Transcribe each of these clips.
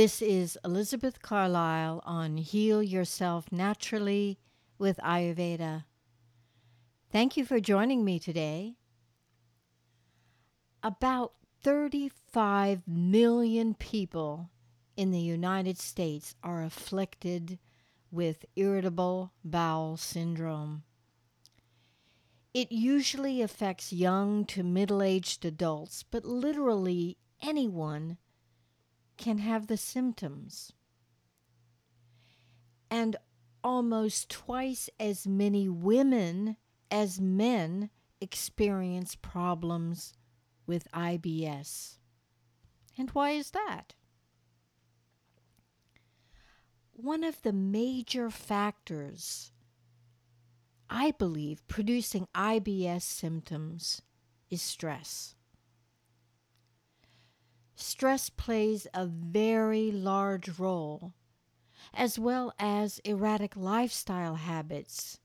This is Elizabeth Carlisle on Heal Yourself Naturally with Ayurveda. Thank you for joining me today. About 35 million people in the United States are afflicted with irritable bowel syndrome. It usually affects young to middle aged adults, but literally anyone can have the symptoms. And almost twice as many women as men experience problems with IBS. And why is that? One of the major factors, I believe, producing IBS symptoms is stress. Stress plays a very large role, as well as erratic lifestyle habits,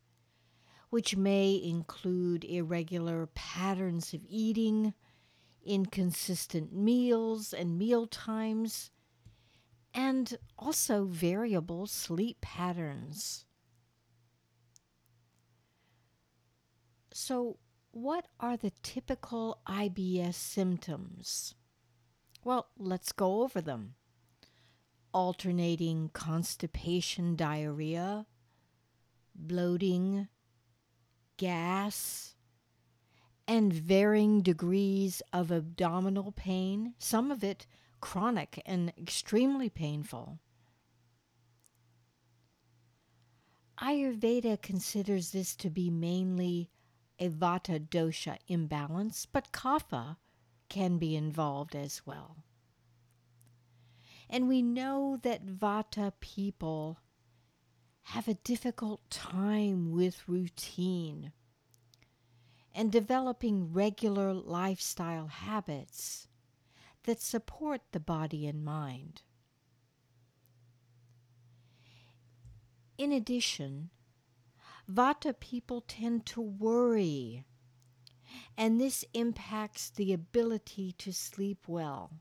which may include irregular patterns of eating, inconsistent meals and meal times, and also variable sleep patterns. So, what are the typical IBS symptoms? Well, let's go over them. Alternating constipation, diarrhea, bloating, gas, and varying degrees of abdominal pain, some of it chronic and extremely painful. Ayurveda considers this to be mainly a vata dosha imbalance, but kapha can be involved as well. And we know that vata people have a difficult time with routine and developing regular lifestyle habits that support the body and mind. In addition, Vata people tend to worry and this impacts the ability to sleep well.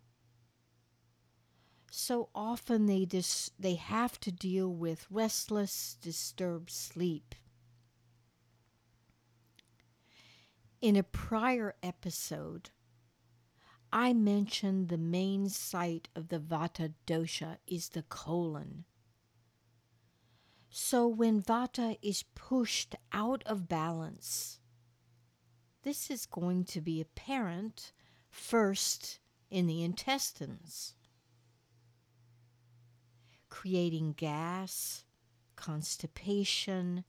So often they dis- they have to deal with restless, disturbed sleep. In a prior episode, I mentioned the main site of the Vata dosha is the colon. So when Vata is pushed out of balance, this is going to be apparent first in the intestines, creating gas, constipation,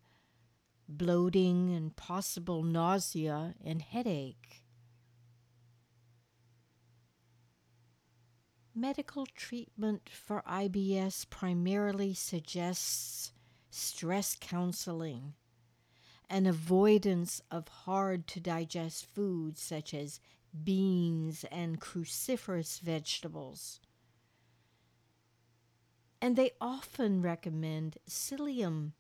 bloating, and possible nausea and headache. Medical treatment for IBS primarily suggests stress counseling an avoidance of hard to digest foods such as beans and cruciferous vegetables. And they often recommend psyllium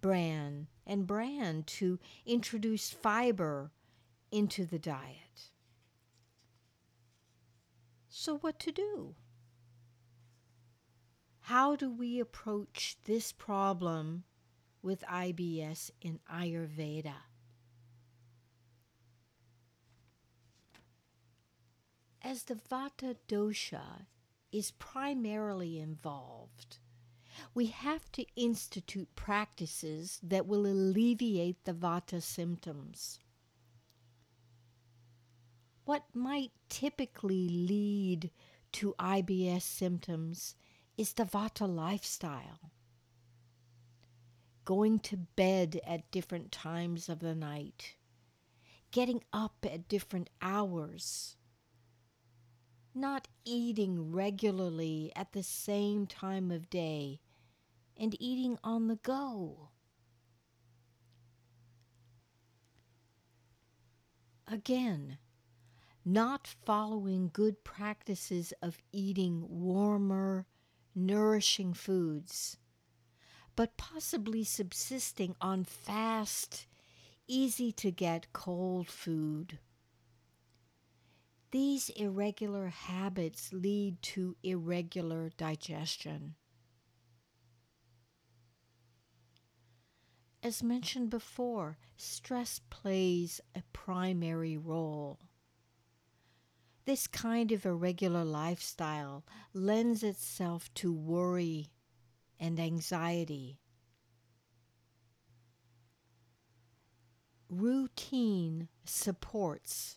bran and bran to introduce fiber into the diet. So, what to do? How do we approach this problem with IBS in Ayurveda. As the Vata dosha is primarily involved, we have to institute practices that will alleviate the Vata symptoms. What might typically lead to IBS symptoms is the Vata lifestyle going to bed at different times of the night, getting up at different hours, not eating regularly at the same time of day, and eating on the go. Again, not following good practices of eating warmer, nourishing foods but possibly subsisting on fast, easy to get cold food. These irregular habits lead to irregular digestion. As mentioned before, stress plays a primary role. This kind of irregular lifestyle lends itself to worry and anxiety. Routine supports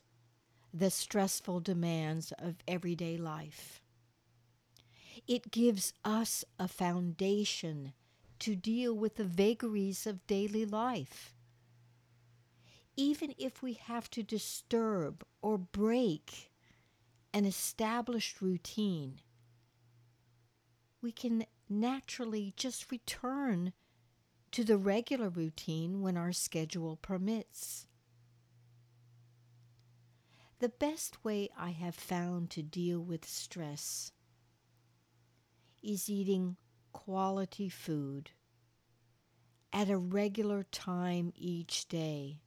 the stressful demands of everyday life. It gives us a foundation to deal with the vagaries of daily life. Even if we have to disturb or break an established routine, we can naturally just return to the regular routine when our schedule permits. The best way I have found to deal with stress is eating quality food at a regular time each day.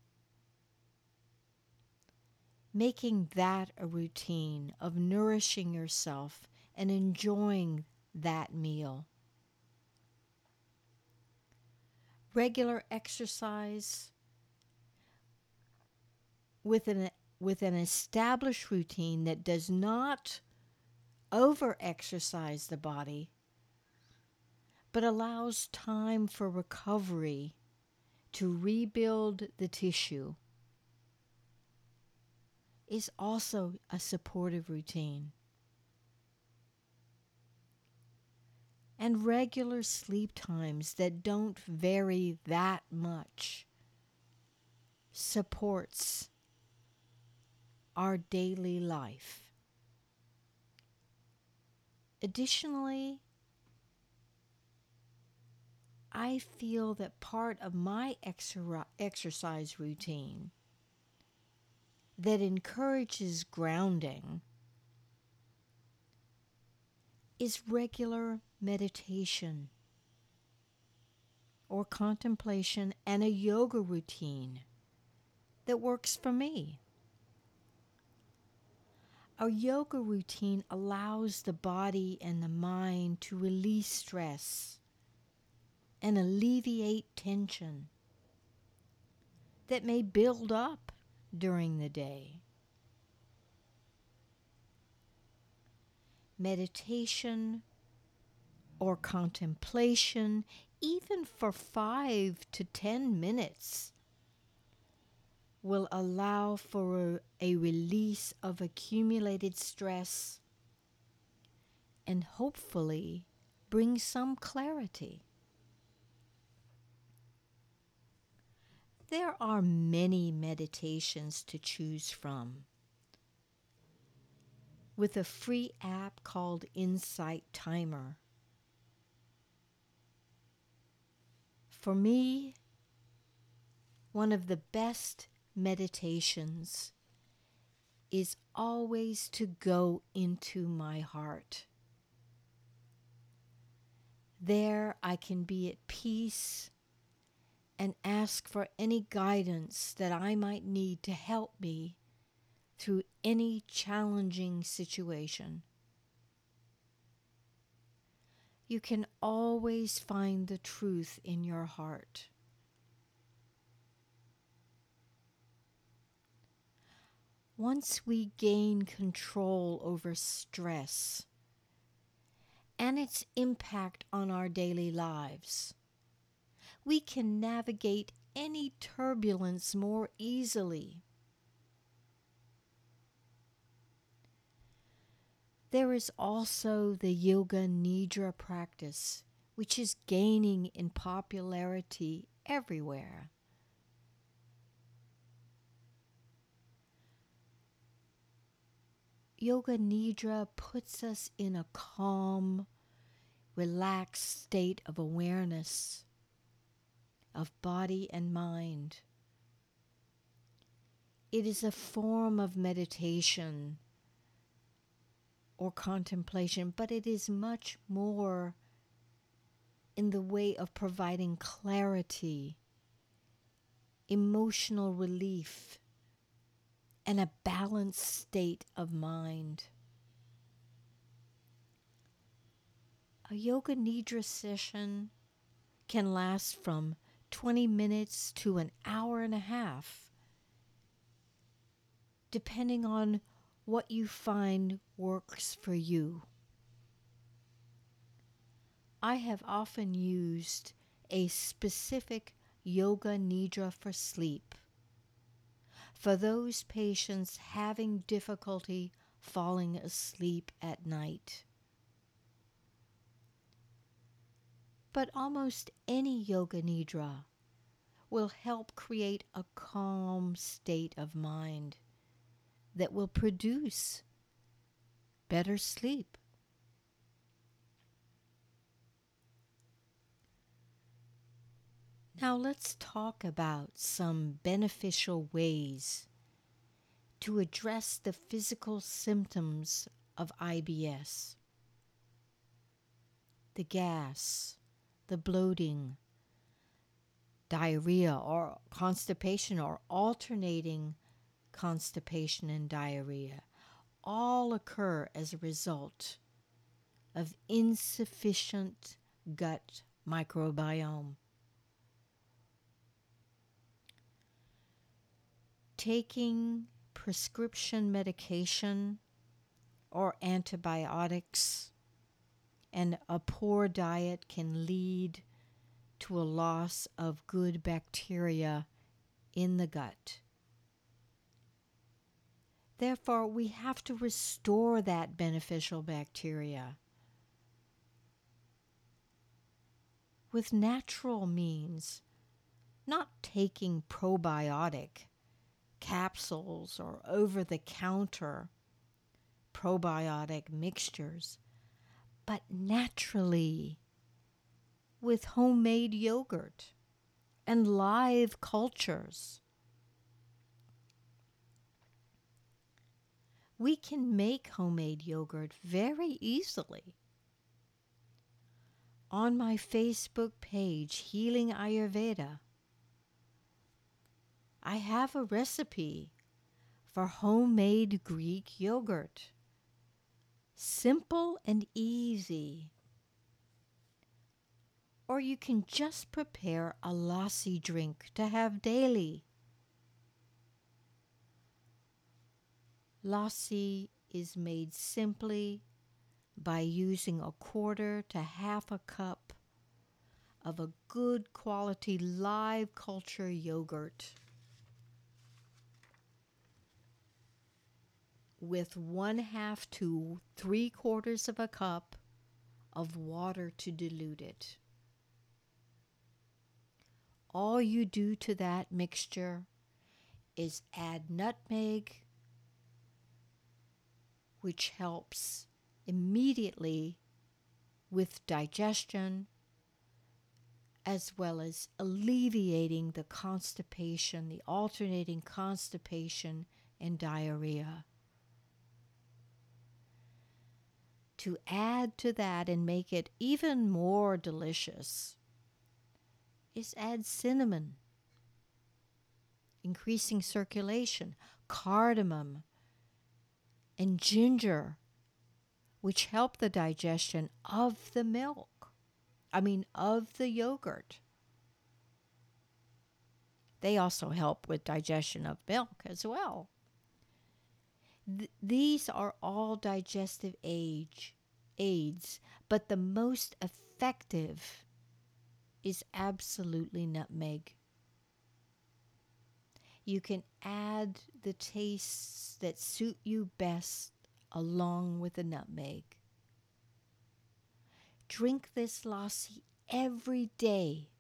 Making that a routine of nourishing yourself and enjoying that meal. Regular exercise with an, with an established routine that does not over exercise the body but allows time for recovery to rebuild the tissue is also a supportive routine. And regular sleep times that don't vary that much supports our daily life. Additionally, I feel that part of my exercise routine that encourages grounding is regular meditation or contemplation and a yoga routine that works for me. A yoga routine allows the body and the mind to release stress and alleviate tension that may build up during the day. Meditation or contemplation, even for five to ten minutes, will allow for a, a release of accumulated stress and hopefully bring some clarity. There are many meditations to choose from. With a free app called Insight Timer. For me, one of the best meditations is always to go into my heart. There I can be at peace and ask for any guidance that I might need to help me through any challenging situation. You can always find the truth in your heart. Once we gain control over stress and its impact on our daily lives, we can navigate any turbulence more easily. There is also the Yoga Nidra practice, which is gaining in popularity everywhere. Yoga Nidra puts us in a calm, relaxed state of awareness of body and mind. It is a form of meditation or contemplation, but it is much more in the way of providing clarity, emotional relief, and a balanced state of mind. A yoga nidra session can last from 20 minutes to an hour and a half, depending on what you find works for you. I have often used a specific yoga nidra for sleep for those patients having difficulty falling asleep at night. But almost any yoga nidra will help create a calm state of mind that will produce better sleep. Now let's talk about some beneficial ways to address the physical symptoms of IBS. The gas, the bloating, diarrhea or constipation or alternating constipation and diarrhea all occur as a result of insufficient gut microbiome. taking prescription medication or antibiotics and a poor diet can lead to a loss of good bacteria in the gut. Therefore, we have to restore that beneficial bacteria with natural means, not taking probiotic capsules or over the counter probiotic mixtures, but naturally with homemade yogurt and live cultures. We can make homemade yogurt very easily. On my Facebook page, Healing Ayurveda, I have a recipe for homemade Greek yogurt. Simple and easy. Or you can just prepare a lassi drink to have daily. Lassi is made simply by using a quarter to half a cup of a good quality live culture yogurt. with one half to three quarters of a cup of water to dilute it. All you do to that mixture is add nutmeg, which helps immediately with digestion as well as alleviating the constipation, the alternating constipation and diarrhea. to add to that and make it even more delicious is add cinnamon, increasing circulation, cardamom, and ginger, which help the digestion of the milk. I mean, of the yogurt. They also help with digestion of milk as well. Th- these are all digestive age aids, but the most effective is absolutely nutmeg. You can add the tastes that suit you best along with the nutmeg. Drink this lassi every day,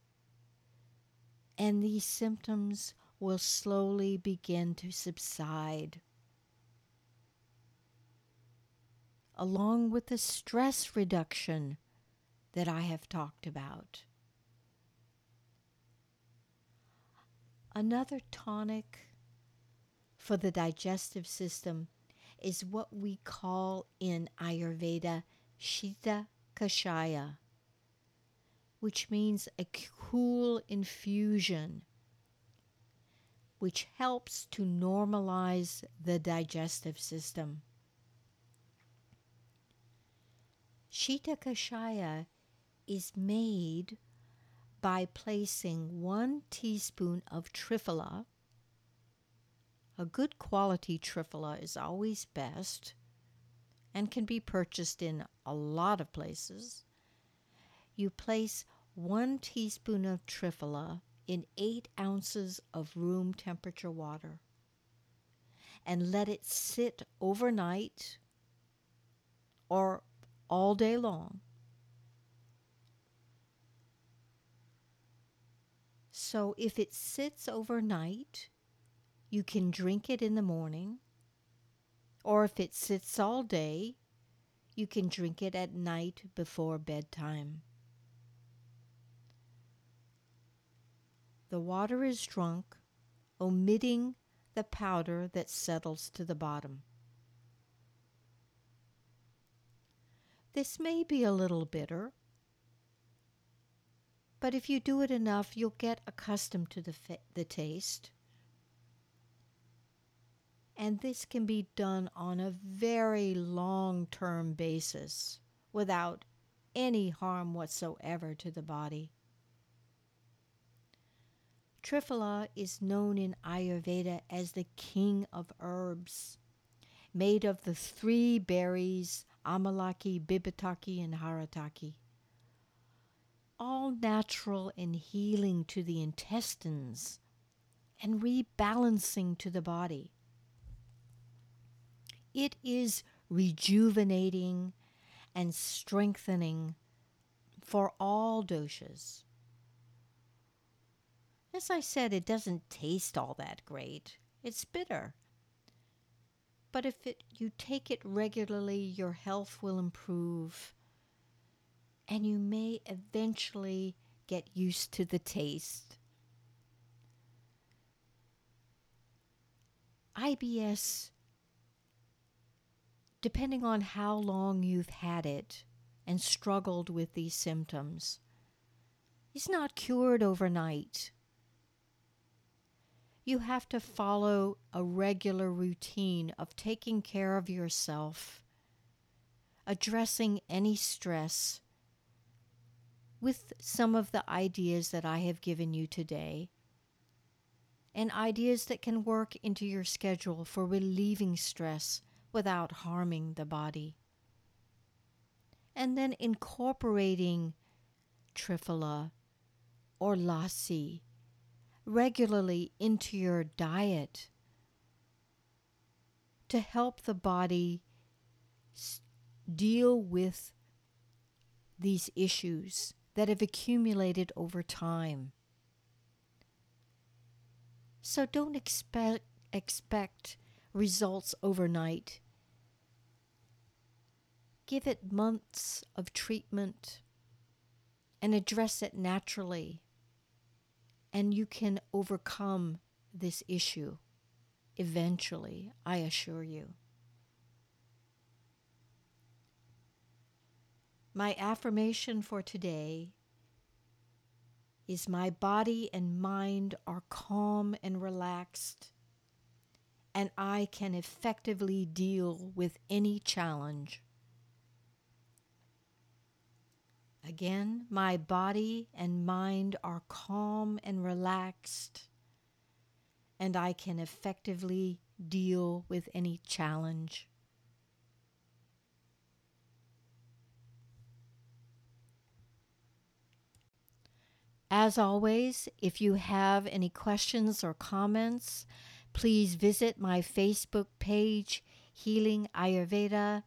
and these symptoms will slowly begin to subside. along with the stress reduction that I have talked about. Another tonic for the digestive system is what we call in Ayurveda Shita Kashaya, which means a cool infusion. which helps to normalize the digestive system. Shita Kashaya is made by placing one teaspoon of triphala. A good quality triphala is always best and can be purchased in a lot of places. You place one teaspoon of triphala in eight ounces of room temperature water and let it sit overnight or all day long. So if it sits overnight, you can drink it in the morning. Or if it sits all day, you can drink it at night before bedtime. The water is drunk, omitting the powder that settles to the bottom. This may be a little bitter, but if you do it enough, you'll get accustomed to the, fa- the taste. And this can be done on a very long term basis without any harm whatsoever to the body. Triphala is known in Ayurveda as the king of herbs, made of the three berries Amalaki, Bibitaki, and Haritaki. All natural and healing to the intestines and rebalancing to the body. It is rejuvenating and strengthening for all doshas. As I said, it doesn't taste all that great. It's bitter. But if it, you take it regularly, your health will improve. And you may eventually get used to the taste. IBS, depending on how long you've had it and struggled with these symptoms, is not cured overnight you have to follow a regular routine of taking care of yourself, addressing any stress with some of the ideas that I have given you today, and ideas that can work into your schedule for relieving stress without harming the body. And then incorporating triphala or lassi regularly into your diet to help the body deal with these issues that have accumulated over time. So don't expect expect results overnight. Give it months of treatment and address it naturally and you can overcome this issue eventually, I assure you. My affirmation for today is my body and mind are calm and relaxed, and I can effectively deal with any challenge. Again, my body and mind are calm and relaxed, and I can effectively deal with any challenge. As always, if you have any questions or comments, please visit my Facebook page, Healing Ayurveda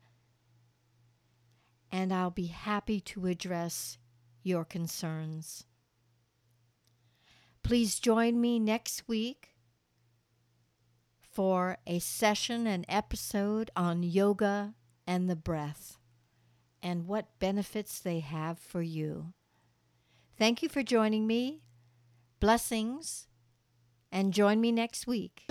and I'll be happy to address your concerns. Please join me next week for a session, an episode on yoga and the breath and what benefits they have for you. Thank you for joining me. Blessings, and join me next week.